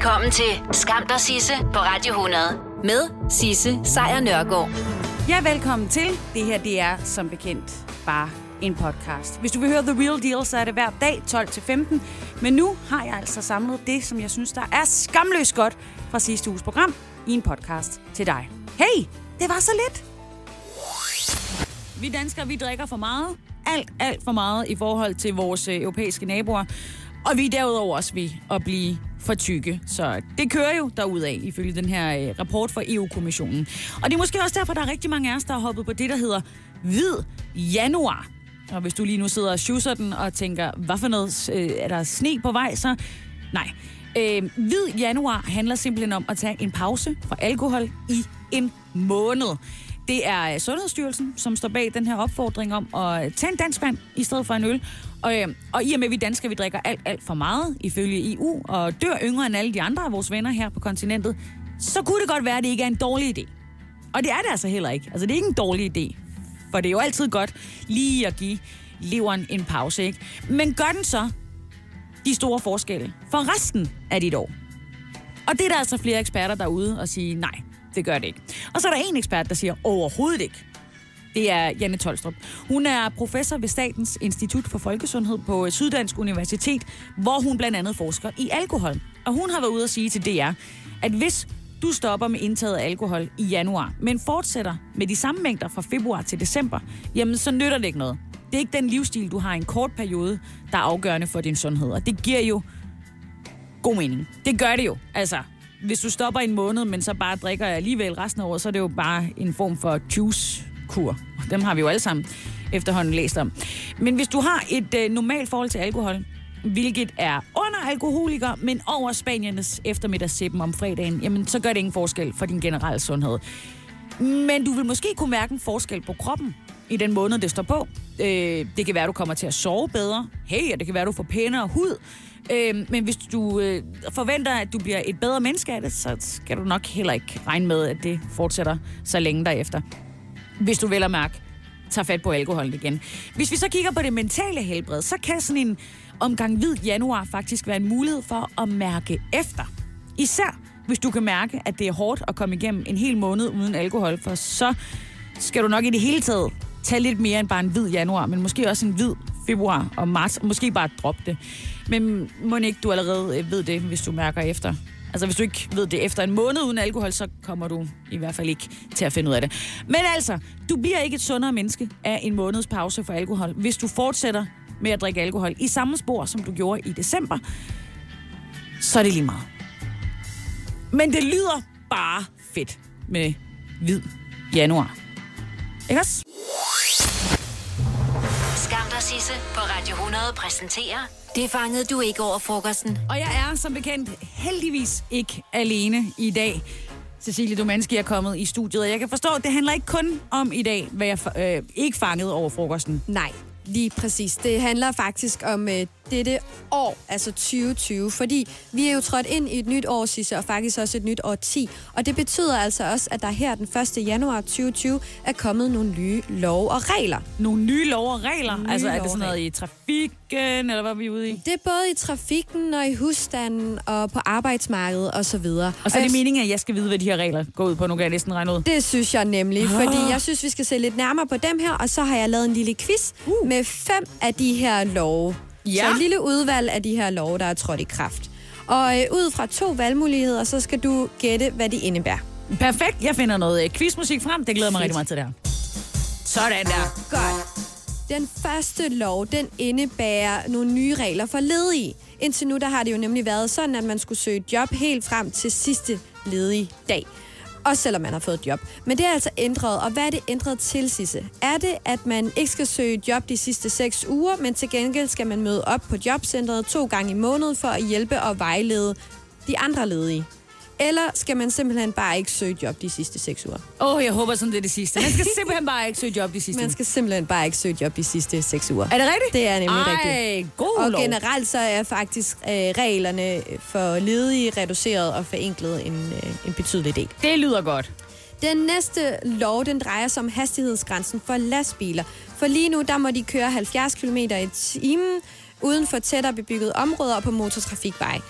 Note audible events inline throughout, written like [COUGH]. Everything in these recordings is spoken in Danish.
Velkommen til Skam der Sisse på Radio 100 med Sisse Sejr Nørgaard. Ja, velkommen til. Det her, det er som bekendt bare en podcast. Hvis du vil høre The Real Deal, så er det hver dag 12-15. Men nu har jeg altså samlet det, som jeg synes, der er skamløst godt fra sidste uges program i en podcast til dig. Hey, det var så lidt. Vi danskere, vi drikker for meget. Alt, alt for meget i forhold til vores øh, europæiske naboer. Og vi er derudover også ved at blive for tykke. Så det kører jo derudad, ifølge den her øh, rapport fra EU-kommissionen. Og det er måske også derfor, der er rigtig mange af os, der har hoppet på det, der hedder hvid januar. Og hvis du lige nu sidder og schusser den og tænker, hvad for noget, øh, er der sne på vej, så nej. Øh, hvid januar handler simpelthen om at tage en pause fra alkohol i en måned. Det er øh, Sundhedsstyrelsen, som står bag den her opfordring om at tage en dansk vand i stedet for en øl. Og, øh, og i og med, at vi danskere vi drikker alt, alt for meget, ifølge EU, og dør yngre end alle de andre af vores venner her på kontinentet, så kunne det godt være, at det ikke er en dårlig idé. Og det er det altså heller ikke. Altså, det er ikke en dårlig idé. For det er jo altid godt lige at give leveren en pause, ikke? Men gør den så de store forskelle for resten af dit år? Og det er der altså flere eksperter derude og sige, nej, det gør det ikke. Og så er der en ekspert, der siger, overhovedet ikke. Det er Janne Tolstrup. Hun er professor ved Statens Institut for Folkesundhed på Syddansk Universitet, hvor hun blandt andet forsker i alkohol. Og hun har været ude at sige til DR, at hvis du stopper med indtaget af alkohol i januar, men fortsætter med de samme mængder fra februar til december, jamen så nytter det ikke noget. Det er ikke den livsstil, du har i en kort periode, der er afgørende for din sundhed. Og det giver jo god mening. Det gør det jo. Altså, hvis du stopper en måned, men så bare drikker alligevel resten af året, så er det jo bare en form for kur. Dem har vi jo alle sammen efterhånden læst om. Men hvis du har et øh, normalt forhold til alkohol, hvilket er under alkoholiker, men over Spaniernes eftermiddagssippen om fredagen, jamen så gør det ingen forskel for din generelle sundhed. Men du vil måske kunne mærke en forskel på kroppen i den måned, det står på. Øh, det kan være, du kommer til at sove bedre. Hey, og det kan være, du får pænere hud. Øh, men hvis du øh, forventer, at du bliver et bedre menneske af det, så skal du nok heller ikke regne med, at det fortsætter så længe derefter. Hvis du vel at mærke, tager fat på alkoholen igen. Hvis vi så kigger på det mentale helbred, så kan sådan en omgang hvid januar faktisk være en mulighed for at mærke efter. Især hvis du kan mærke, at det er hårdt at komme igennem en hel måned uden alkohol, for så skal du nok i det hele taget tage lidt mere end bare en hvid januar, men måske også en hvid februar og marts, og måske bare droppe det. Men må ikke du allerede øh, ved det, hvis du mærker efter? Altså hvis du ikke ved det efter en måned uden alkohol, så kommer du i hvert fald ikke til at finde ud af det. Men altså, du bliver ikke et sundere menneske af en måneds pause for alkohol, hvis du fortsætter med at drikke alkohol i samme spor, som du gjorde i december. Så er det lige meget. Men det lyder bare fedt med hvid januar. Ikke også? Der Sisse på Radio 100 præsenterer Det fangede du ikke over frokosten. Og jeg er som bekendt heldigvis ikke alene i dag. Cecilie Domanski er kommet i studiet, og jeg kan forstå, at det handler ikke kun om i dag, hvad jeg øh, ikke fangede over frokosten. Nej, lige præcis. Det handler faktisk om øh, dette år, altså 2020, fordi vi er jo trådt ind i et nyt år, Sisse, og faktisk også et nyt år 10. Og det betyder altså også, at der her den 1. januar 2020 er kommet nogle nye love og regler. Nogle nye lov og regler? Nye altså er det sådan og noget i trafikken, eller hvad er vi ude i? Det er både i trafikken og i husstanden og på arbejdsmarkedet og så videre. Og så er det meningen, at jeg skal vide, hvad de her regler går ud på. Nu kan jeg næsten regne ud. Det synes jeg nemlig, Ah. fordi jeg synes, vi skal se lidt nærmere på dem her, og så har jeg lavet en lille quiz Uh. med fem af de her love. Ja. Så et lille udvalg af de her love, der er trådt i kraft. Og øh, ud fra to valgmuligheder, så skal du gætte, hvad de indebærer. Perfekt. Jeg finder noget øh, quizmusik frem. Det glæder mig Fedt. rigtig meget til det her. Sådan der. Godt. Den første lov, den indebærer nogle nye regler for ledige. Indtil nu, der har det jo nemlig været sådan, at man skulle søge job helt frem til sidste ledige dag. Også selvom man har fået et job. Men det er altså ændret, og hvad er det ændret til, Sisse? Er det, at man ikke skal søge et job de sidste 6 uger, men til gengæld skal man møde op på jobcentret to gange i måneden for at hjælpe og vejlede de andre ledige? Eller skal man simpelthen bare ikke søge job de sidste seks uger? Åh, oh, jeg håber sådan, det er det sidste. Man skal [LAUGHS] simpelthen bare ikke søge job de sidste. Man skal simpelthen bare ikke søge job de sidste seks uger. Er det rigtigt? Det er nemlig Ej, rigtigt. god Og lov. generelt så er faktisk øh, reglerne for ledige reduceret og forenklet en, øh, en betydelig del. Det lyder godt. Den næste lov, den drejer sig om hastighedsgrænsen for lastbiler. For lige nu, der må de køre 70 km i timen uden for tættere bebyggede områder og på motortrafikvej.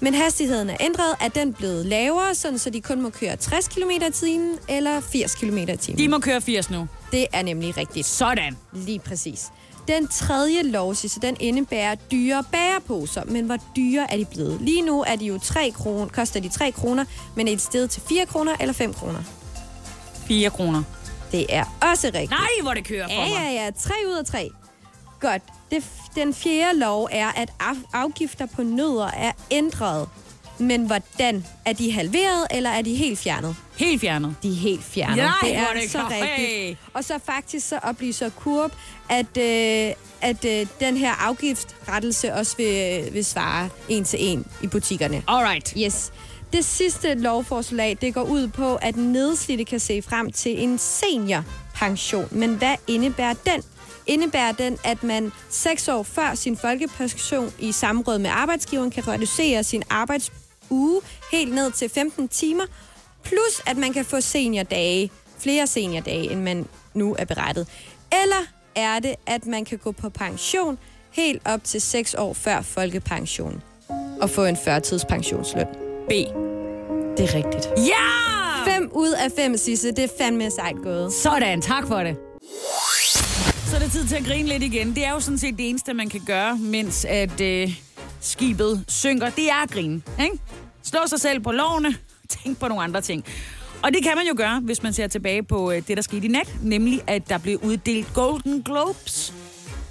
Men hastigheden er ændret, at den blevet lavere, sådan så de kun må køre 60 km i timen eller 80 km i timen. De må køre 80 nu. Det er nemlig rigtigt. Sådan. Lige præcis. Den tredje lov, så den indebærer dyre bæreposer. Men hvor dyre er de blevet? Lige nu er de jo 3 kroner, koster de 3 kroner, men er et sted til 4 kroner eller 5 kroner? 4 kroner. Det er også rigtigt. Nej, hvor det kører for Ja, mig. ja, ja. 3 ud af 3. Godt. Det, den fjerde lov er, at af- afgifter på nødder er ændret. Men hvordan? Er de halveret, eller er de helt fjernet? Helt fjernet. De er helt fjernet. Nej, det er det så rigtigt. Hey. Og så faktisk så oplyser Kurb, at, øh, at øh, den her afgiftsrettelse også vil, vil svare en til en i butikkerne. Alright. Yes. Det sidste lovforslag, det går ud på, at nedslidte kan se frem til en seniorpension. Men hvad indebærer den? Indebærer den, at man seks år før sin folkepension i samråd med arbejdsgiveren kan reducere sin arbejdsuge helt ned til 15 timer, plus at man kan få seniordage, flere seniordage, end man nu er berettet. Eller er det, at man kan gå på pension helt op til 6 år før folkepension og få en førtidspensionsløn? B. Det er rigtigt. Ja! 5 ud af 5, Sisse. Det er fandme sejt gået. Sådan, tak for det. Så er det tid til at grine lidt igen. Det er jo sådan set det eneste, man kan gøre, mens at øh, skibet synker. Det er at grine, ikke? Slå sig selv på lovene, [LAUGHS] tænk på nogle andre ting. Og det kan man jo gøre, hvis man ser tilbage på øh, det, der skete i nat, nemlig at der blev uddelt Golden Globes.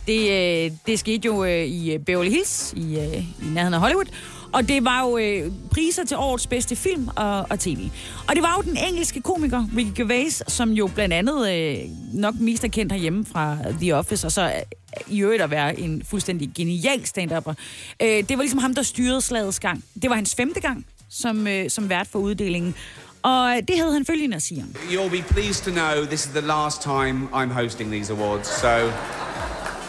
Det, øh, det skete jo øh, i øh, Beverly Hills, i, øh, i nærheden af Hollywood. Og det var jo øh, priser til årets bedste film og, og tv. Og det var jo den engelske komiker Ricky Gervais, som jo blandt andet øh, nok mest er kendt herhjemme fra The Office, og så øh, i øvrigt at være en fuldstændig genial stand-upper. Øh, det var ligesom ham, der styrede slagets gang. Det var hans femte gang som, øh, som vært for uddelingen. Og det havde han følgende at sige om. You'll be pleased to know this is the last time I'm hosting these awards, so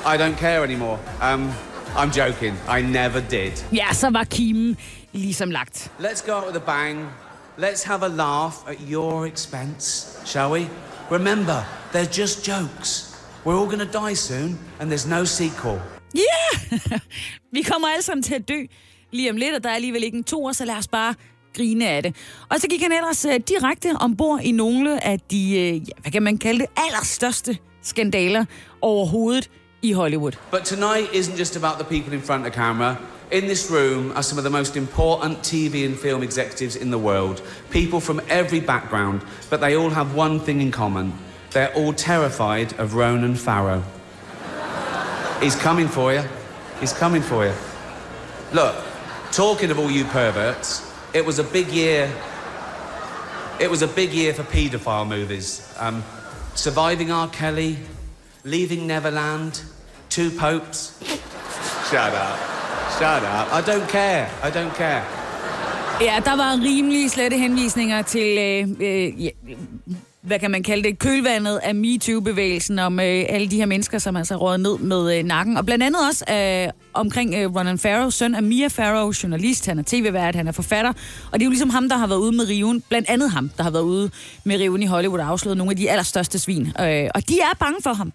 i don't care anymore. Um, I'm joking. I never did. Ja, så var kimen ligesom lagt. Let's go out with a bang. Let's have a laugh at your expense, shall we? Remember, they're just jokes. We're all to die soon, and there's no sequel. Ja! Yeah! [LAUGHS] vi kommer alle sammen til at dø lige om lidt, og der er alligevel ikke en toer, så lad os bare grine af det. Og så gik han ellers uh, direkte ombord i nogle af de, uh, ja, hvad kan man kalde det, allerstørste skandaler overhovedet i Hollywood. But tonight isn't just about the people in front of camera. In this room are some of the most important TV and film executives in the world. People from every background, but they all have one thing in common. They're all terrified of Ronan Farrow. He's coming for you. He's coming for you. Look, talking of all you perverts, it was a big year. It was a big year for paedophile movies. Um, Surviving R. Kelly, Leaving Neverland, Two Popes. Shut up. Shut up. I don't care. I don't care. Ja, der var rimelige slette henvisninger til, øh, øh, ja, hvad kan man kalde det, kølvandet af MeToo-bevægelsen om øh, alle de her mennesker, som altså råd ned med øh, nakken. Og blandt andet også øh, omkring øh, Ronan Farrow, søn af Mia Farrow, journalist, han er tv-vært, han er forfatter. Og det er jo ligesom ham, der har været ude med riven, blandt andet ham, der har været ude med riven i Hollywood og afsløret nogle af de allerstørste svin. Øh, og de er bange for ham.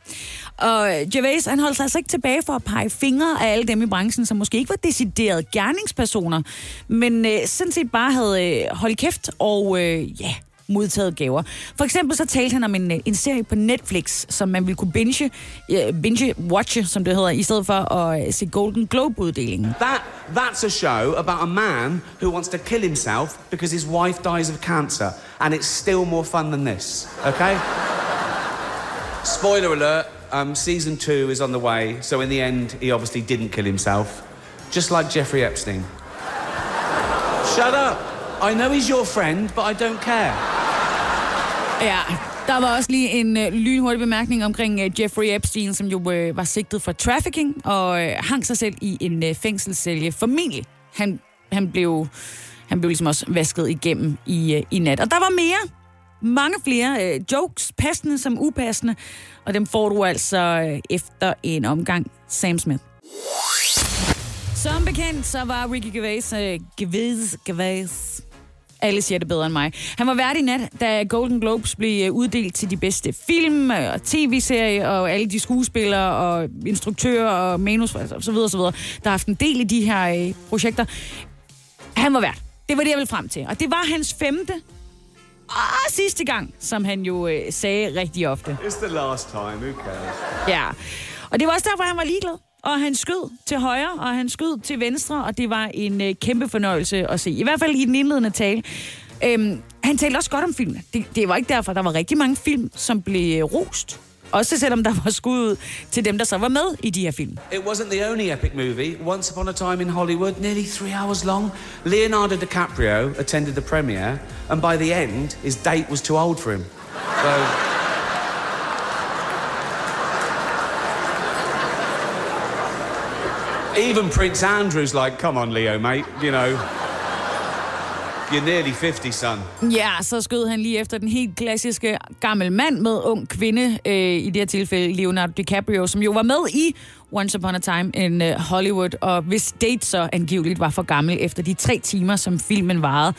Og øh, Gervais, han holdt sig altså ikke tilbage for at pege fingre af alle dem i branchen, som måske ikke var deciderede gerningspersoner, men øh, sådan set bare havde øh, holdt kæft og øh, ja, modtaget gaver. For eksempel så talte han om en, øh, en serie på Netflix, som man ville kunne binge, binge-watche, som det hedder, i stedet for at øh, se Golden Globe-uddelingen. That that's a show about a man who wants to kill himself because his wife dies of cancer, and it's still more fun than this. Okay? Spoiler alert: um, season two is on the way. So in the end, he obviously didn't kill himself, just like Jeffrey Epstein. Shut up! I know he's your friend, but I don't care. Ja, der var også lige en øh, lynhurtig bemærkning omkring øh, Jeffrey Epstein, som jo øh, var sigtet for trafficking og øh, hang sig selv i en øh, fængselscelle. Formentlig. Han, han, blev, han blev ligesom også vasket igennem i, øh, i nat. Og der var mere. Mange flere øh, jokes, passende som upassende. Og dem får du altså øh, efter en omgang Sam Smith. Som bekendt, så var Ricky Gervais, øh, Gervais, Gervais alle siger det bedre end mig. Han var vært i nat, da Golden Globes blev øh, uddelt til de bedste film og tv-serie, og alle de skuespillere og instruktører og manus og så videre, så videre, der har haft en del i de her øh, projekter. Han var vært. Det var det, jeg ville frem til. Og det var hans femte og sidste gang, som han jo øh, sagde rigtig ofte. It's the last time, who cares? Ja, og det var også derfor, han var ligeglad. Og han skød til højre, og han skød til venstre, og det var en øh, kæmpe fornøjelse at se. I hvert fald i den indledende tale. Øhm, han talte også godt om filmen. Det, det var ikke derfor, der var rigtig mange film, som blev øh, rost. Også selvom der var skud ud til dem, der så var med i de her film. It wasn't the only epic movie. Once Upon a Time in Hollywood, nearly three hours long. Leonardo DiCaprio attended the premiere, and by the end, his date was too old for him. So. Even Prince Andrew's like, come on, Leo, mate, you know. You're nearly 50, son. Ja, så skød han lige efter den helt klassiske gammel mand med ung kvinde, øh, i det her tilfælde Leonardo DiCaprio, som jo var med i Once Upon a Time in øh, Hollywood, og hvis date så angiveligt var for gammel efter de tre timer, som filmen varede.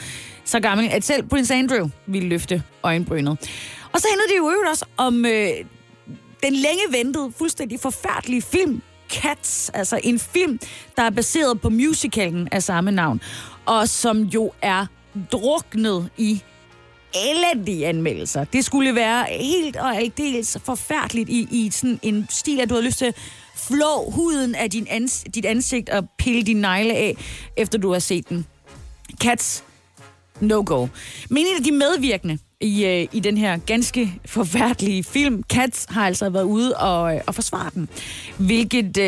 Så gammel, at selv Prince Andrew ville løfte øjenbrynet. Og så handlede det jo øvrigt også om øh, den længe ventede, fuldstændig forfærdelige film Cats, altså en film, der er baseret på musicalen af samme navn, og som jo er druknet i elendige anmeldelser. Det skulle være helt og aldeles forfærdeligt i, i sådan en stil, at du har lyst til at flå huden af din ans- dit ansigt og pille din negle af, efter du har set den. Cats, no go. Men en af de medvirkende i, øh, i den her ganske forfærdelige film, Cats, har altså været ude og, øh, og forsvare den. Hvilket øh,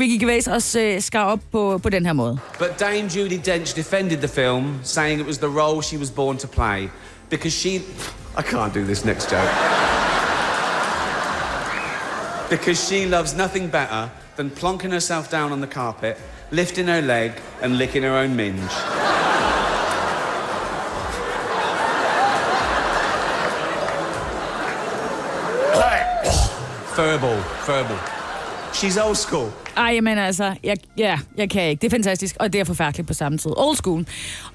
Ricky Gervais også øh, skar op på, på den her måde. But Dame Judy Dench defended the film, saying it was the role she was born to play. Because she. I can't do this next joke. because she loves nothing better than plonking herself down on the carpet, lifting her leg, and licking her own minge. Furball, furball. She's old school. Ej, men altså, jeg, ja, jeg kan ikke. Det er fantastisk, og det er forfærdeligt på samme tid. Old school.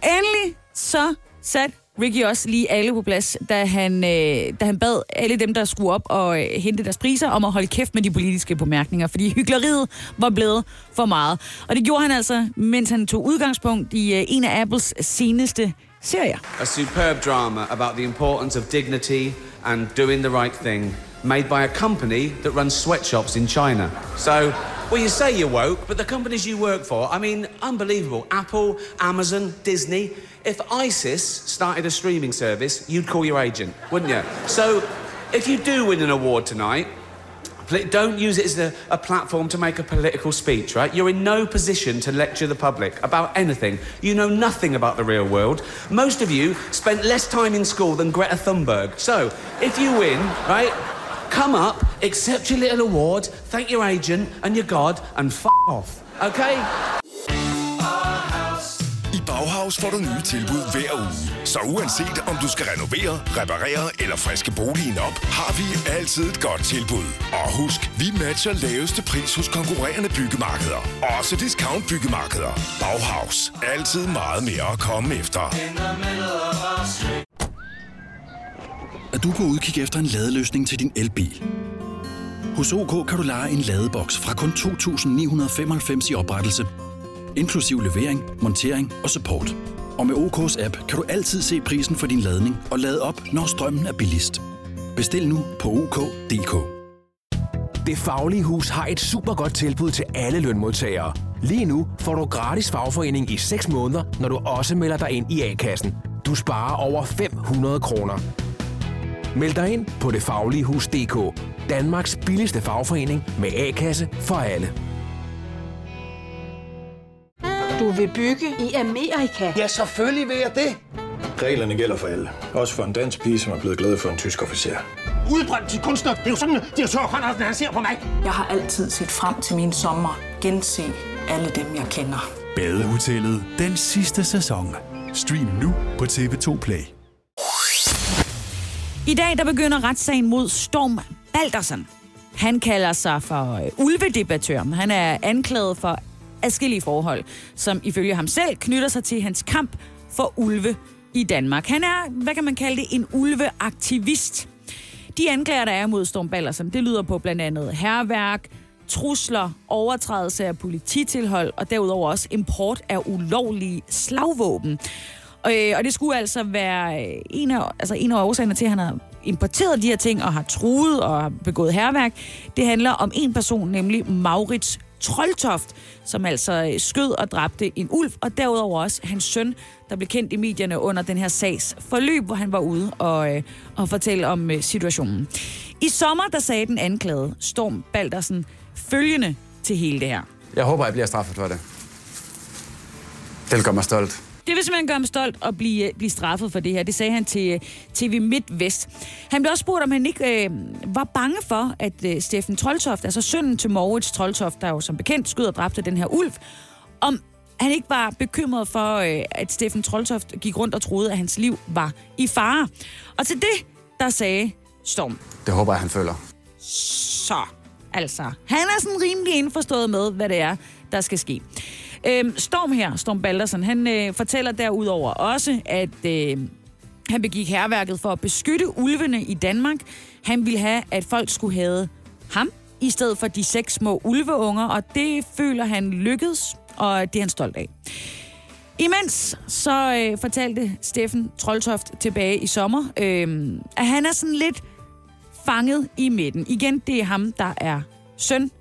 Endelig så satte Ricky også lige alle på plads, da han, øh, da han bad alle dem, der skulle op og øh, hente deres priser, om at holde kæft med de politiske bemærkninger, fordi hyggeleriet var blevet for meget. Og det gjorde han altså, mens han tog udgangspunkt i øh, en af Apples seneste serier. A superb drama about the importance of dignity and doing the right thing, made by a company that runs sweatshops in China. So, well, you say you're woke, but the companies you work for, I mean, unbelievable. Apple, Amazon, Disney. If ISIS started a streaming service, you'd call your agent, wouldn't you? So, if you do win an award tonight, don't use it as a, a platform to make a political speech, right? You're in no position to lecture the public about anything. You know nothing about the real world. Most of you spent less time in school than Greta Thunberg. So, if you win, right, come up, accept your little award, thank your agent and your God, and f off, okay? I Bauhaus får du nye tilbud hver uge. Så uanset om du skal renovere, reparere eller friske boligen op, har vi altid et godt tilbud. Og husk, vi matcher laveste pris hos konkurrerende byggemarkeder. Også discount byggemarkeder. Bauhaus. Altid meget mere at komme efter at du på udkig efter en ladeløsning til din elbil? Hos OK kan du lege en ladeboks fra kun 2.995 i oprettelse, inklusiv levering, montering og support. Og med OK's app kan du altid se prisen for din ladning og lade op, når strømmen er billigst. Bestil nu på OK.dk. Det Faglige Hus har et super godt tilbud til alle lønmodtagere. Lige nu får du gratis fagforening i 6 måneder, når du også melder dig ind i A-kassen. Du sparer over 500 kroner. Meld dig ind på detfagligehus.dk. Danmarks billigste fagforening med A-kasse for alle. Du vil bygge i Amerika? Ja, selvfølgelig vil jeg det. Reglerne gælder for alle. Også for en dansk pige, som er blevet glad for en tysk officer. Udbrændt til kunstner. Det er jo sådan, at direktør Conradsen, han ser på mig. Jeg har altid set frem til min sommer. Gense alle dem, jeg kender. Badehotellet den sidste sæson. Stream nu på TV2 Play. I dag der begynder retssagen mod Storm Baldersen. Han kalder sig for øh, ulvedebattør. Han er anklaget for adskillige forhold, som ifølge ham selv knytter sig til hans kamp for ulve i Danmark. Han er, hvad kan man kalde det, en ulveaktivist. De anklager, der er mod Storm Ballersen, det lyder på blandt andet herværk, trusler, overtrædelse af polititilhold og derudover også import af ulovlige slagvåben. Og, øh, og det skulle altså være øh, en af, altså en af årsagerne til, at han har importeret de her ting og har truet og har begået herværk. Det handler om en person, nemlig Maurits Troldtoft, som altså øh, skød og dræbte en ulv, og derudover også hans søn, der blev kendt i medierne under den her sags forløb, hvor han var ude og, øh, og fortælle om øh, situationen. I sommer, der sagde den anklagede Storm Baldersen følgende til hele det her. Jeg håber, jeg bliver straffet for det. Det gør mig stolt. Det vil simpelthen gøre ham stolt at blive, blive straffet for det her. Det sagde han til øh, TV MidtVest. Han blev også spurgt, om han ikke øh, var bange for, at øh, Steffen Troldtoft, altså sønnen til Moritz Troldtoft, der jo som bekendt skød og dræbte den her ulv, om han ikke var bekymret for, øh, at Steffen Troldtoft gik rundt og troede, at hans liv var i fare. Og til det, der sagde Storm. Det håber jeg, han føler. Så, altså. Han er sådan rimelig indforstået med, hvad det er, der skal ske. Øhm, Storm her, Storm Baldersen, han øh, fortæller derudover også, at øh, han begik herværket for at beskytte ulvene i Danmark. Han ville have, at folk skulle have ham, i stedet for de seks små ulveunger, og det føler han lykkedes, og det er han stolt af. Imens så øh, fortalte Steffen Troldtoft tilbage i sommer, øh, at han er sådan lidt fanget i midten. Igen, det er ham, der er søn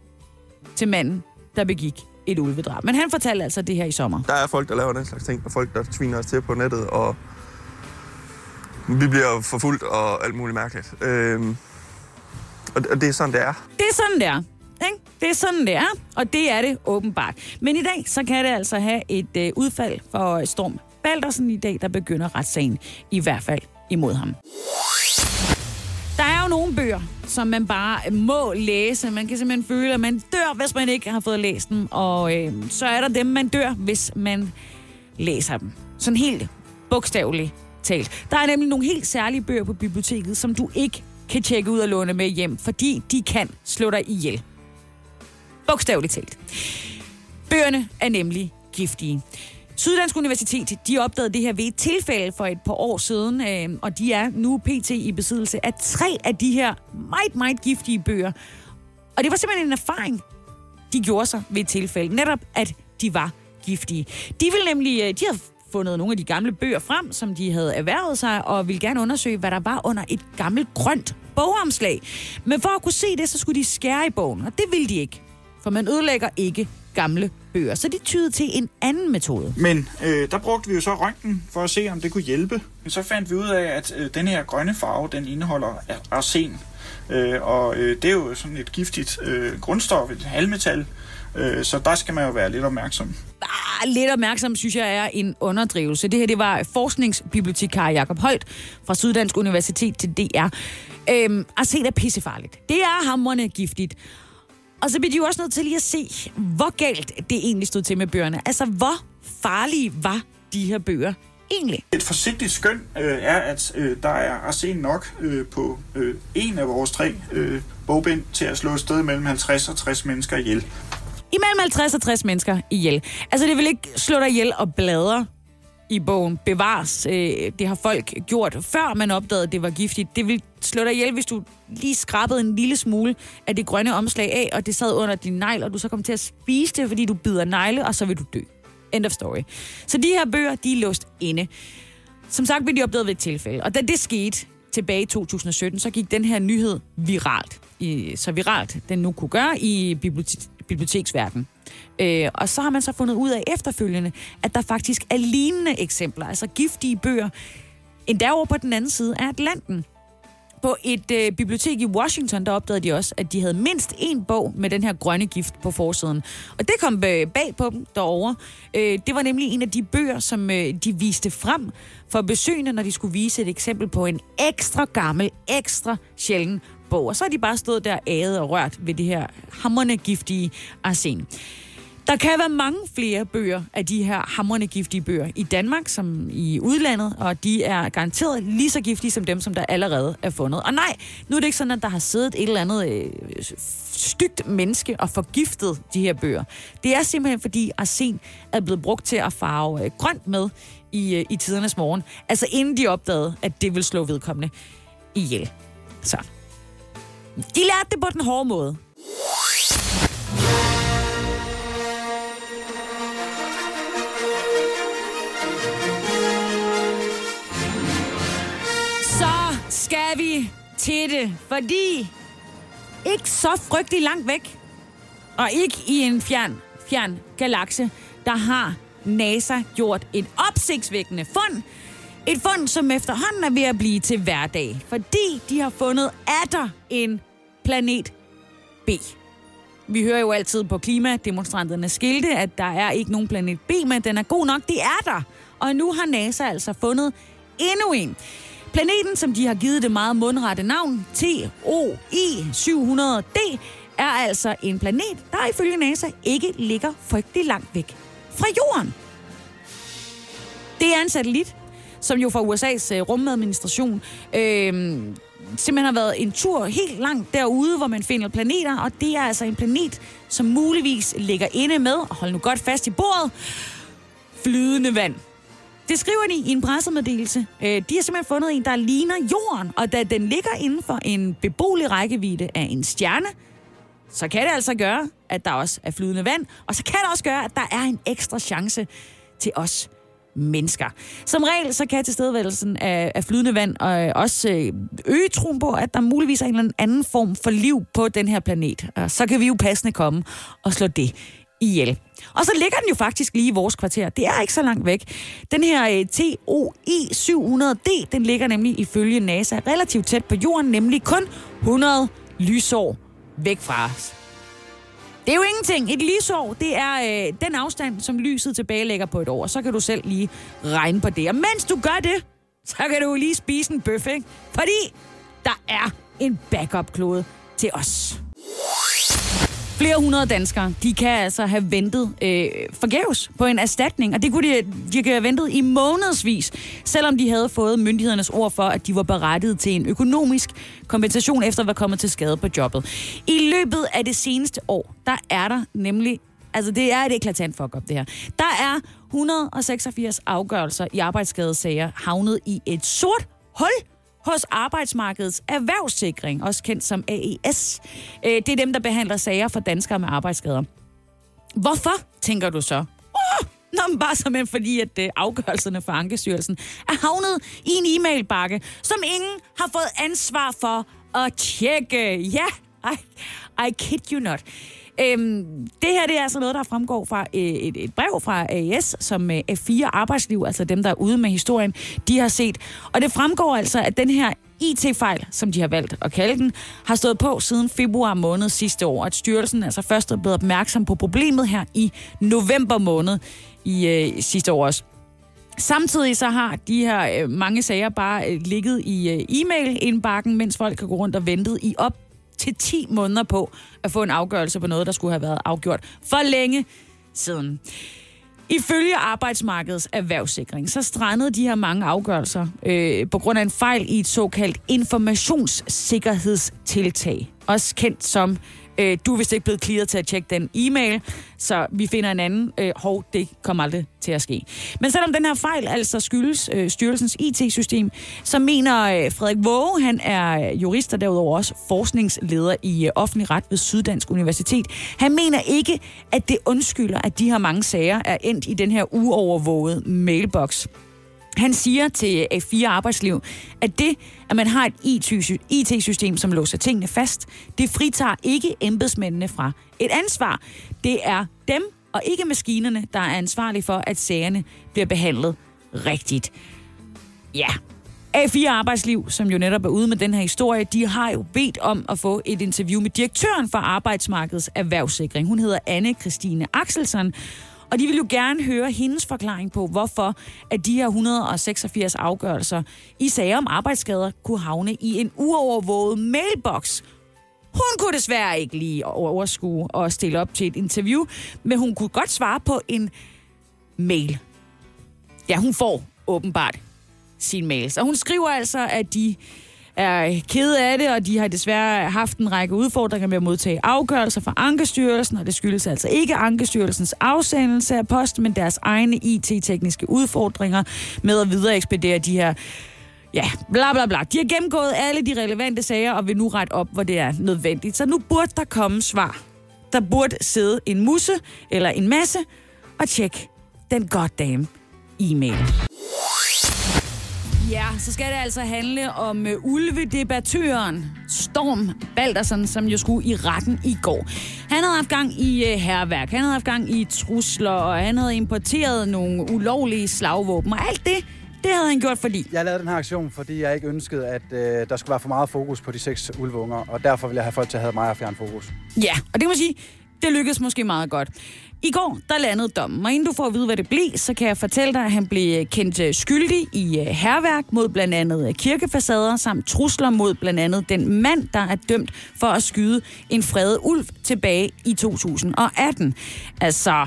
til manden, der begik et ulvedrab. Men han fortalte altså det her i sommer. Der er folk, der laver den slags ting, og folk, der tviner os til på nettet, og vi bliver forfulgt og alt muligt mærkeligt. Øhm, og det er sådan, det er. Det er sådan, det er. Ikke? Det er sådan, det er, og det er det åbenbart. Men i dag, så kan det altså have et øh, udfald for Storm Baldersen i dag, der begynder retssagen, i hvert fald imod ham. Jo nogle bøger, som man bare må læse. Man kan simpelthen føle, at man dør, hvis man ikke har fået læst dem. Og øh, så er der dem, man dør, hvis man læser dem. Sådan helt bogstaveligt talt. Der er nemlig nogle helt særlige bøger på biblioteket, som du ikke kan tjekke ud og låne med hjem, fordi de kan slå dig ihjel. Bogstaveligt talt. Bøgerne er nemlig giftige. Syddansk Universitet de opdagede det her ved et tilfælde for et par år siden, øh, og de er nu pt. i besiddelse af tre af de her meget, meget giftige bøger. Og det var simpelthen en erfaring, de gjorde sig ved et tilfælde. Netop, at de var giftige. De vil nemlig, øh, de har fundet nogle af de gamle bøger frem, som de havde erhvervet sig, og ville gerne undersøge, hvad der var under et gammelt grønt bogomslag. Men for at kunne se det, så skulle de skære i bogen, og det ville de ikke. For man ødelægger ikke gamle bøger. Så de tyede til en anden metode. Men øh, der brugte vi jo så røntgen for at se, om det kunne hjælpe. Men så fandt vi ud af, at øh, den her grønne farve, den indeholder arsen. Øh, og øh, det er jo sådan et giftigt øh, grundstof, et halvmetal. Øh, så der skal man jo være lidt opmærksom. Ah, lidt opmærksom, synes jeg, er en underdrivelse. Det her, det var forskningsbibliotekar Jakob Holt fra Syddansk Universitet til DR. Øhm, arsen er pissefarligt. Det er hamrende giftigt. Og så bliver de jo også nødt til lige at se, hvor galt det egentlig stod til med bøgerne. Altså, hvor farlige var de her bøger egentlig? Et forsigtigt skøn øh, er, at øh, der er arsen nok øh, på øh, en af vores tre øh, bogbind til at slå et sted mellem 50 og 60 mennesker ihjel. Imellem 50 og 60 mennesker ihjel. Altså, det vil ikke slå dig ihjel og bladre i bogen bevares. Øh, det har folk gjort, før man opdagede, at det var giftigt. Det vil slå dig ihjel, hvis du lige skrabede en lille smule af det grønne omslag af, og det sad under din negl, og du så kom til at spise det, fordi du bider negle, og så vil du dø. End of story. Så de her bøger, de er låst inde. Som sagt blev de opdaget ved et tilfælde. Og da det skete tilbage i 2017, så gik den her nyhed viralt. I, så viralt den nu kunne gøre i bibliotek biblioteksverden. Øh, og så har man så fundet ud af efterfølgende, at der faktisk er lignende eksempler, altså giftige bøger, endda over på den anden side af Atlanten. På et øh, bibliotek i Washington, der opdagede de også, at de havde mindst en bog med den her grønne gift på forsiden. Og det kom øh, bag på dem derovre. Øh, det var nemlig en af de bøger, som øh, de viste frem for besøgende, når de skulle vise et eksempel på en ekstra gammel, ekstra sjælden bog. Og så har de bare stået der æget og rørt ved det her hammerne giftige arsen. Der kan være mange flere bøger af de her hamrende giftige bøger i Danmark som i udlandet, og de er garanteret lige så giftige som dem, som der allerede er fundet. Og nej, nu er det ikke sådan, at der har siddet et eller andet øh, stygt menneske og forgiftet de her bøger. Det er simpelthen fordi arsen er blevet brugt til at farve øh, grønt med i, øh, i tidernes morgen. Altså inden de opdagede, at det vil slå vedkommende ihjel. Så. De lærte det på den hårde måde. Så skal vi til det, fordi ikke så frygtelig langt væk, og ikke i en fjern, fjern galakse, der har NASA gjort et opsigtsvækkende fund. Et fund, som efterhånden er ved at blive til hverdag, fordi de har fundet atter en planet B. Vi hører jo altid på klimademonstranterne skilte, at der er ikke nogen planet B, men den er god nok. Det er der. Og nu har NASA altså fundet endnu en. Planeten, som de har givet det meget mundrette navn, TOI 700D, er altså en planet, der ifølge NASA ikke ligger frygtelig langt væk fra Jorden. Det er en satellit, som jo fra USA's øh, rumadministration øh, simpelthen har været en tur helt langt derude, hvor man finder planeter, og det er altså en planet, som muligvis ligger inde med, og hold nu godt fast i bordet, flydende vand. Det skriver de i en pressemeddelelse. Øh, de har simpelthen fundet en, der ligner jorden, og da den ligger inden for en beboelig rækkevidde af en stjerne, så kan det altså gøre, at der også er flydende vand, og så kan det også gøre, at der er en ekstra chance til os mennesker. Som regel så kan tilstedeværelsen af, af flydende vand og øh, også øh, øge troen på, at der muligvis er en eller anden form for liv på den her planet. Og så kan vi jo passende komme og slå det ihjel. Og så ligger den jo faktisk lige i vores kvarter. Det er ikke så langt væk. Den her øh, TOI 700D, den ligger nemlig ifølge NASA relativt tæt på jorden, nemlig kun 100 lysår væk fra os. Det er jo ingenting. Et lysår, det er øh, den afstand, som lyset tilbagelægger på et år. Så kan du selv lige regne på det. Og mens du gør det, så kan du lige spise en bøf, ikke? Fordi der er en backup-klode til os. Flere hundrede danskere, de kan altså have ventet øh, forgæves på en erstatning, og det kunne de, de kan have ventet i månedsvis, selvom de havde fået myndighedernes ord for, at de var berettiget til en økonomisk kompensation efter at være kommet til skade på jobbet. I løbet af det seneste år, der er der nemlig Altså, det er et eklatant fuck up, det her. Der er 186 afgørelser i arbejdsskadesager havnet i et sort hul hos Arbejdsmarkedets Erhvervssikring, også kendt som AES. Øh, det er dem, der behandler sager for danskere med arbejdsskader. Hvorfor, tænker du så? Oh, Nå, men bare simpelthen fordi, at øh, afgørelserne fra Ankestyrelsen er havnet i en e-mailbakke, som ingen har fået ansvar for at tjekke. Ja, I, I kid you not. Øhm, det her det er altså noget, der fremgår fra øh, et, et brev fra AES, som øh, F4 Arbejdsliv, altså dem, der er ude med historien, de har set. Og det fremgår altså, at den her IT-fejl, som de har valgt at kalde den, har stået på siden februar måned sidste år. At styrelsen altså først er blevet opmærksom på problemet her i november måned i øh, sidste år også. Samtidig så har de her øh, mange sager bare øh, ligget i øh, e-mail-indbakken, mens folk kan gå rundt og ventet i op til 10 måneder på at få en afgørelse på noget, der skulle have været afgjort for længe siden. Ifølge Arbejdsmarkedets Erhvervssikring, så strandede de her mange afgørelser øh, på grund af en fejl i et såkaldt informationssikkerhedstiltag. Også kendt som, øh, du er vist ikke blevet clearet til at tjekke den e-mail, så vi finder en anden. Øh, hov, det kommer aldrig til at ske. Men selvom den her fejl altså skyldes øh, styrelsens IT-system, så mener øh, Frederik Våge, han er jurist og derudover også forskningsleder i øh, offentlig ret ved Syddansk Universitet. Han mener ikke, at det undskylder, at de her mange sager er endt i den her uovervågede mailbox. Han siger til øh, A4 Arbejdsliv, at det, at man har et IT-system, som låser tingene fast, det fritager ikke embedsmændene fra et ansvar. Det er dem og ikke maskinerne, der er ansvarlige for, at sagerne bliver behandlet rigtigt. Ja, A4 Arbejdsliv, som jo netop er ude med den her historie, de har jo bedt om at få et interview med direktøren for Arbejdsmarkedets Erhvervssikring. Hun hedder Anne Christine Axelsen, og de vil jo gerne høre hendes forklaring på, hvorfor at de her 186 afgørelser i sager om arbejdsskader kunne havne i en uovervåget mailbox Hun kunne desværre ikke lige overskue og stille op til et interview, men hun kunne godt svare på en mail. Ja, hun får åbenbart sin mail. Og hun skriver altså, at de er kede af det, og de har desværre haft en række udfordringer med at modtage afgørelser fra Ankestyrelsen, og det skyldes altså ikke Ankestyrelsens afsendelse af post, men deres egne IT-tekniske udfordringer med at videre ekspedere de her Ja, bla bla bla. De har gennemgået alle de relevante sager og vil nu rette op, hvor det er nødvendigt. Så nu burde der komme svar. Der burde sidde en musse eller en masse og tjekke den goddamn e-mail. Ja, så skal det altså handle om uh, ulvedebattøren Storm Baldersen, som jo skulle i retten i går. Han havde haft gang i uh, herværk, han havde haft gang i trusler, og han havde importeret nogle ulovlige slagvåben, og alt det, det havde han gjort, fordi... Jeg lavede den her aktion, fordi jeg ikke ønskede, at uh, der skulle være for meget fokus på de seks ulveunger, og derfor ville jeg have folk til at have mig og fjerne fokus. Ja, og det må jeg sige, det lykkedes måske meget godt. I går, der landede dommen, og inden du får at vide, hvad det blev, så kan jeg fortælle dig, at han blev kendt øh, skyldig i øh, herværk mod blandt andet øh, kirkefacader, samt trusler mod blandt andet den mand, der er dømt for at skyde en fredet ulv tilbage i 2018. Altså,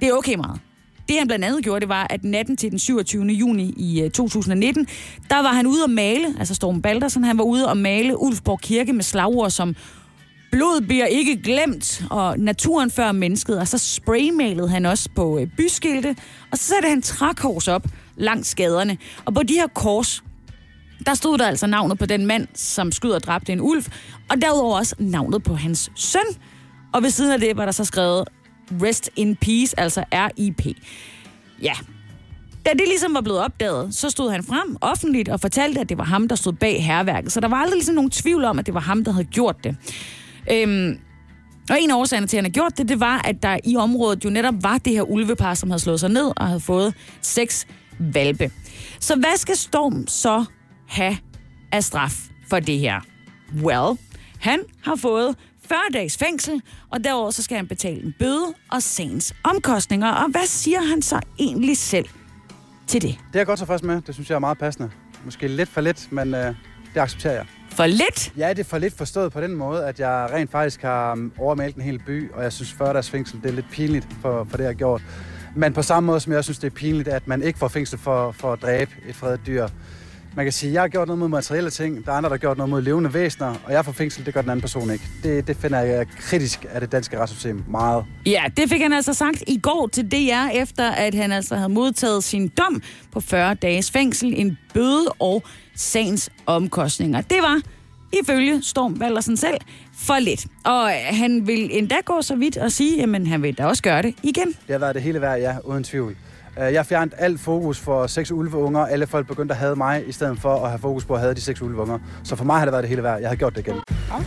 det er okay meget. Det han blandt andet gjorde, det var, at natten til den 27. juni i 2019, der var han ude at male, altså Storm Baldersen, han var ude at male Ulfborg Kirke med slagord som Blod bliver ikke glemt, og naturen før mennesket. Og så spraymalede han også på øh, byskilte, og så satte han trækors op langs gaderne. Og på de her kors, der stod der altså navnet på den mand, som skød og dræbte en ulv, og derudover også navnet på hans søn. Og ved siden af det var der så skrevet Rest in Peace, altså R.I.P. Ja, da det ligesom var blevet opdaget, så stod han frem offentligt og fortalte, at det var ham, der stod bag herværket. Så der var aldrig ligesom nogen tvivl om, at det var ham, der havde gjort det. Øhm, og en af årsagerne til, at han har gjort det, det var, at der i området jo netop var det her ulvepar, som havde slået sig ned og havde fået seks valpe. Så hvad skal Storm så have af straf for det her? Well, han har fået 40 dages fængsel, og derover så skal han betale en bøde og sagens omkostninger. Og hvad siger han så egentlig selv til det? Det er jeg godt tilfreds med. Det synes jeg er meget passende. Måske lidt for lidt, men øh, det accepterer jeg. For lidt? Ja, det er for lidt forstået på den måde, at jeg rent faktisk har um, overmalet en hel by, og jeg synes 40 dages fængsel, det er lidt pinligt for, for det, jeg har gjort. Men på samme måde som jeg synes, det er pinligt, at man ikke får fængsel for, for at dræbe et fredet dyr. Man kan sige, jeg har gjort noget mod materielle ting, der er andre, der har gjort noget mod levende væsener, og jeg får fængsel, det gør den anden person ikke. Det, det finder jeg kritisk af det danske retssystem meget. Ja, det fik han altså sagt i går til DR, efter at han altså havde modtaget sin dom på 40 dages fængsel, en bøde og sagens omkostninger. Det var ifølge Storm Valdersen selv for lidt. Og han vil endda gå så vidt og sige, at han vil da også gøre det igen. Det har været det hele værd, ja, uden tvivl. Øh, jeg fjernet alt fokus for seks ulveunger. Alle folk begyndte at have mig, i stedet for at have fokus på at have de seks ulveunger. Så for mig har det været det hele værd. Jeg har gjort det igen. Okay.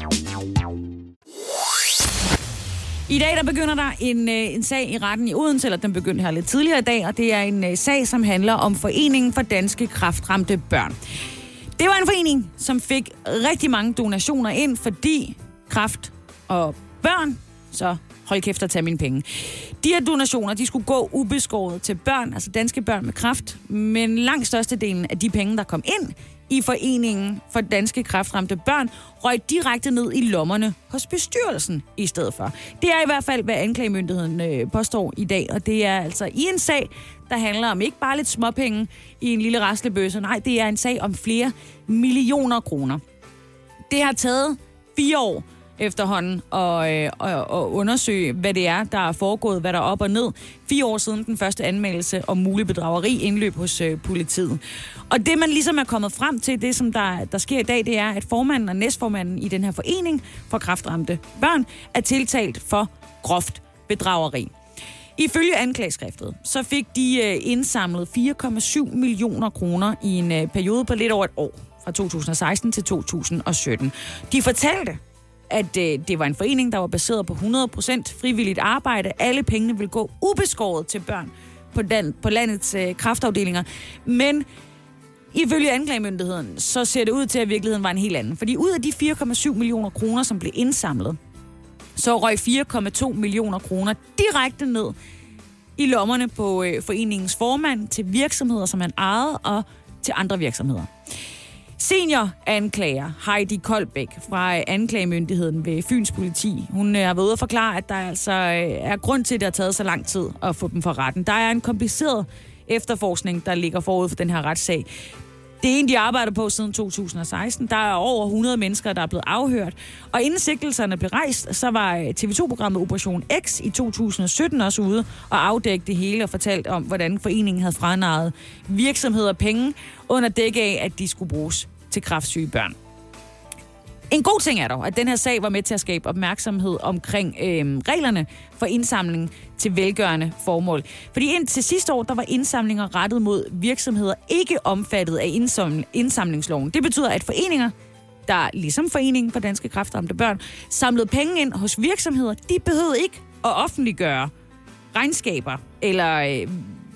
I dag der begynder der en, øh, en sag i retten i Odense, eller den begyndte her lidt tidligere i dag, og det er en øh, sag, som handler om Foreningen for Danske Kraftramte Børn. Det var en forening, som fik rigtig mange donationer ind, fordi kraft og børn, så hold kæft og tag mine penge. De her donationer, de skulle gå ubeskåret til børn, altså danske børn med kraft, men langt størstedelen af de penge, der kom ind i foreningen for danske kræftramte børn, røg direkte ned i lommerne hos bestyrelsen i stedet for. Det er i hvert fald, hvad anklagemyndigheden øh, påstår i dag, og det er altså i en sag, der handler om ikke bare lidt småpenge i en lille raslebøsse, nej, det er en sag om flere millioner kroner. Det har taget fire år efterhånden og, øh, og, og undersøge, hvad det er, der er foregået, hvad der er op og ned. Fire år siden den første anmeldelse om mulig bedrageri indløb hos øh, politiet. Og det, man ligesom er kommet frem til, det som der, der sker i dag, det er, at formanden og næstformanden i den her forening for kraftramte børn er tiltalt for groft bedrageri. Ifølge anklageskriftet, så fik de øh, indsamlet 4,7 millioner kroner i en øh, periode på lidt over et år, fra 2016 til 2017. De fortalte, at øh, det var en forening, der var baseret på 100% frivilligt arbejde. Alle pengene ville gå ubeskåret til børn på, den, på landets øh, kraftafdelinger. Men ifølge anklagemyndigheden, så ser det ud til, at virkeligheden var en helt anden. Fordi ud af de 4,7 millioner kroner, som blev indsamlet, så røg 4,2 millioner kroner direkte ned i lommerne på øh, foreningens formand til virksomheder, som han ejede, og til andre virksomheder. Senior anklager Heidi Koldbæk fra øh, anklagemyndigheden ved Fyns politi. Hun øh, har været ude at forklare, at der altså øh, er grund til, at det har taget så lang tid at få dem for retten. Der er en kompliceret efterforskning, der ligger forud for den her retssag. Det er en, de arbejder på siden 2016. Der er over 100 mennesker, der er blevet afhørt. Og inden sigtelserne blev rejst, så var øh, TV2-programmet Operation X i 2017 også ude og afdække det hele og fortalt om, hvordan foreningen havde franaret virksomheder penge under dække af, at de skulle bruges til kraftsyge børn. En god ting er dog, at den her sag var med til at skabe opmærksomhed omkring øh, reglerne for indsamling til velgørende formål. Fordi indtil sidste år, der var indsamlinger rettet mod virksomheder ikke omfattet af indsamlingsloven. Det betyder, at foreninger, der ligesom Foreningen for Danske Kræftramte Børn, samlede penge ind hos virksomheder, de behøvede ikke at offentliggøre regnskaber eller øh,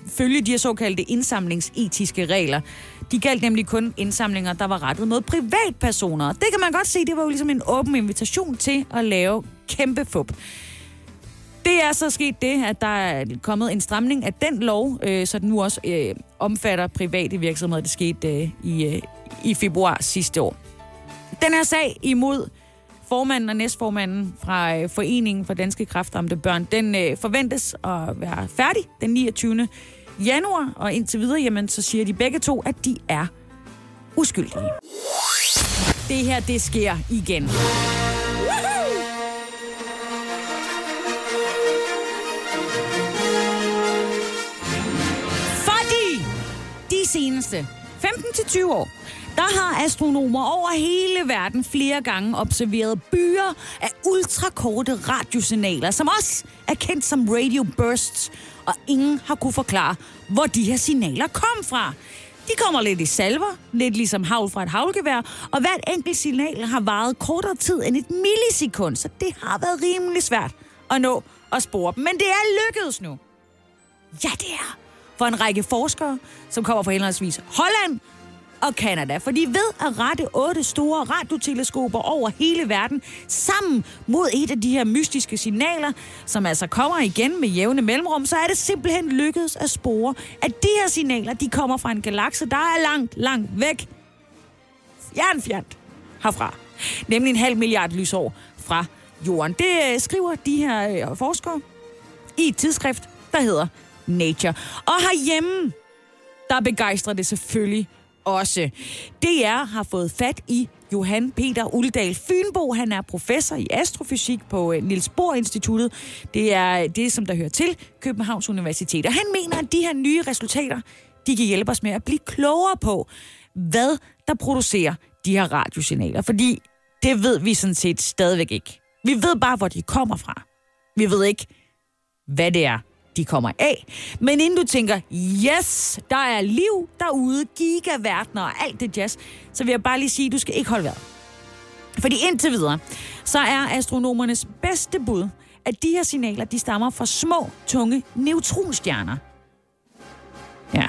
følge de her såkaldte indsamlingsetiske regler. De galt nemlig kun indsamlinger, der var rettet mod privatpersoner. Det kan man godt se, det var jo ligesom en åben invitation til at lave kæmpe fup. Det er så sket det, at der er kommet en stramning af den lov, øh, så den nu også øh, omfatter private virksomheder. Det skete øh, i, øh, i februar sidste år. Den her sag imod formanden og næstformanden fra øh, Foreningen for Danske Kræftramte Børn, den øh, forventes at være færdig den 29 januar, og indtil videre, jamen, så siger de begge to, at de er uskyldige. Det her, det sker igen. Fordi de seneste 15-20 år, der har astronomer over hele verden flere gange observeret byer af ultrakorte radiosignaler, som også er kendt som radio bursts, og ingen har kunne forklare, hvor de her signaler kom fra. De kommer lidt i salver, lidt ligesom havl fra et havlgevær, og hvert enkelt signal har varet kortere tid end et millisekund, så det har været rimelig svært at nå at spore dem. Men det er lykkedes nu. Ja, det er. For en række forskere, som kommer fra henholdsvis Holland og Kanada, for de ved at rette otte store radioteleskoper over hele verden sammen mod et af de her mystiske signaler, som altså kommer igen med jævne mellemrum, så er det simpelthen lykkedes at spore, at de her signaler, de kommer fra en galakse, der er langt, langt væk. Jernfjernt herfra. Nemlig en halv milliard lysår fra jorden. Det øh, skriver de her øh, forskere i et tidsskrift, der hedder Nature. Og herhjemme, der begejstrer det selvfølgelig også. DR har fået fat i Johan Peter Uldal Fynbo. Han er professor i astrofysik på øh, Niels Bohr Instituttet. Det er det, som der hører til Københavns Universitet. Og han mener, at de her nye resultater, de kan hjælpe os med at blive klogere på, hvad der producerer de her radiosignaler. Fordi det ved vi sådan set stadigvæk ikke. Vi ved bare, hvor de kommer fra. Vi ved ikke, hvad det er, de kommer af. Men inden du tænker, yes, der er liv derude, gigaverdener og alt det jazz, så vil jeg bare lige sige, at du skal ikke holde vejret. Fordi indtil videre, så er astronomernes bedste bud, at de her signaler, de stammer fra små, tunge neutronstjerner. Ja.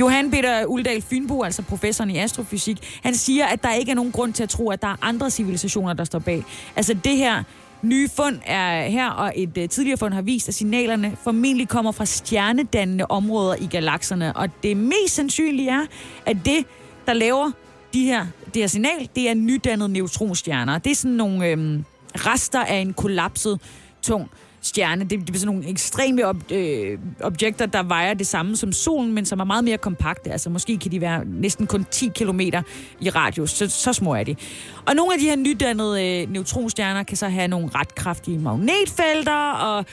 Johan Peter Uldal Fynbo, altså professoren i astrofysik, han siger, at der ikke er nogen grund til at tro, at der er andre civilisationer, der står bag. Altså det her, nye fund er her, og et uh, tidligere fund har vist, at signalerne formentlig kommer fra stjernedannende områder i galakserne. Og det mest sandsynlige er, at det, der laver de her, det her signal, det er nydannede neutronstjerner. Det er sådan nogle øhm, rester af en kollapset tung stjerne. Det, det er sådan nogle ekstreme ob, øh, objekter, der vejer det samme som solen, men som er meget mere kompakte. Altså måske kan de være næsten kun 10 km i radius. Så, så små er de. Og nogle af de her nydannede øh, neutronstjerner kan så have nogle ret kraftige magnetfelter, og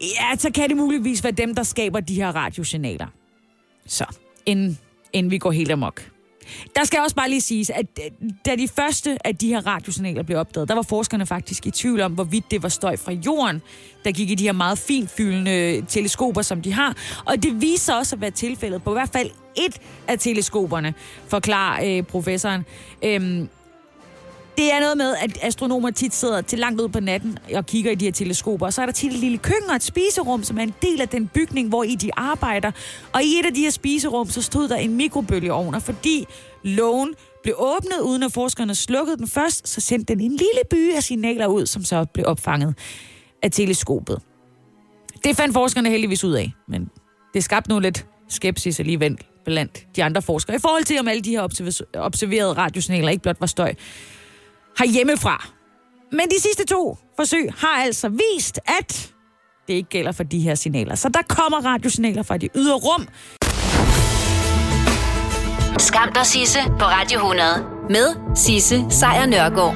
ja, så kan det muligvis være dem, der skaber de her radiosignaler. Så, inden, inden vi går helt amok. Der skal også bare lige siges, at øh, da de første af de her radiosignaler blev opdaget, der var forskerne faktisk i tvivl om, hvorvidt det var støj fra jorden, der gik i de her meget finfyldende teleskoper, som de har. Og det viser også at være tilfældet på i hvert fald et af teleskoperne, forklarer øh, professoren. Øhm, det er noget med, at astronomer tit sidder til langt ud på natten og kigger i de her teleskoper. Og så er der tit et lille køkken og et spiserum, som er en del af den bygning, hvor i de arbejder. Og i et af de her spiserum, så stod der en mikrobølgeovn, og fordi lågen blev åbnet, uden at forskerne slukkede den først, så sendte den en lille by af signaler ud, som så blev opfanget af teleskopet. Det fandt forskerne heldigvis ud af, men det skabte nu lidt skepsis alligevel blandt de andre forskere, i forhold til om alle de her observerede radiosignaler ikke blot var støj, herhjemmefra. Men de sidste to forsøg har altså vist, at det ikke gælder for de her signaler. Så der kommer radiosignaler fra de ydre rum. Skam dig, Sisse, på Radio 100. Med Sisse Sejr Nørgaard.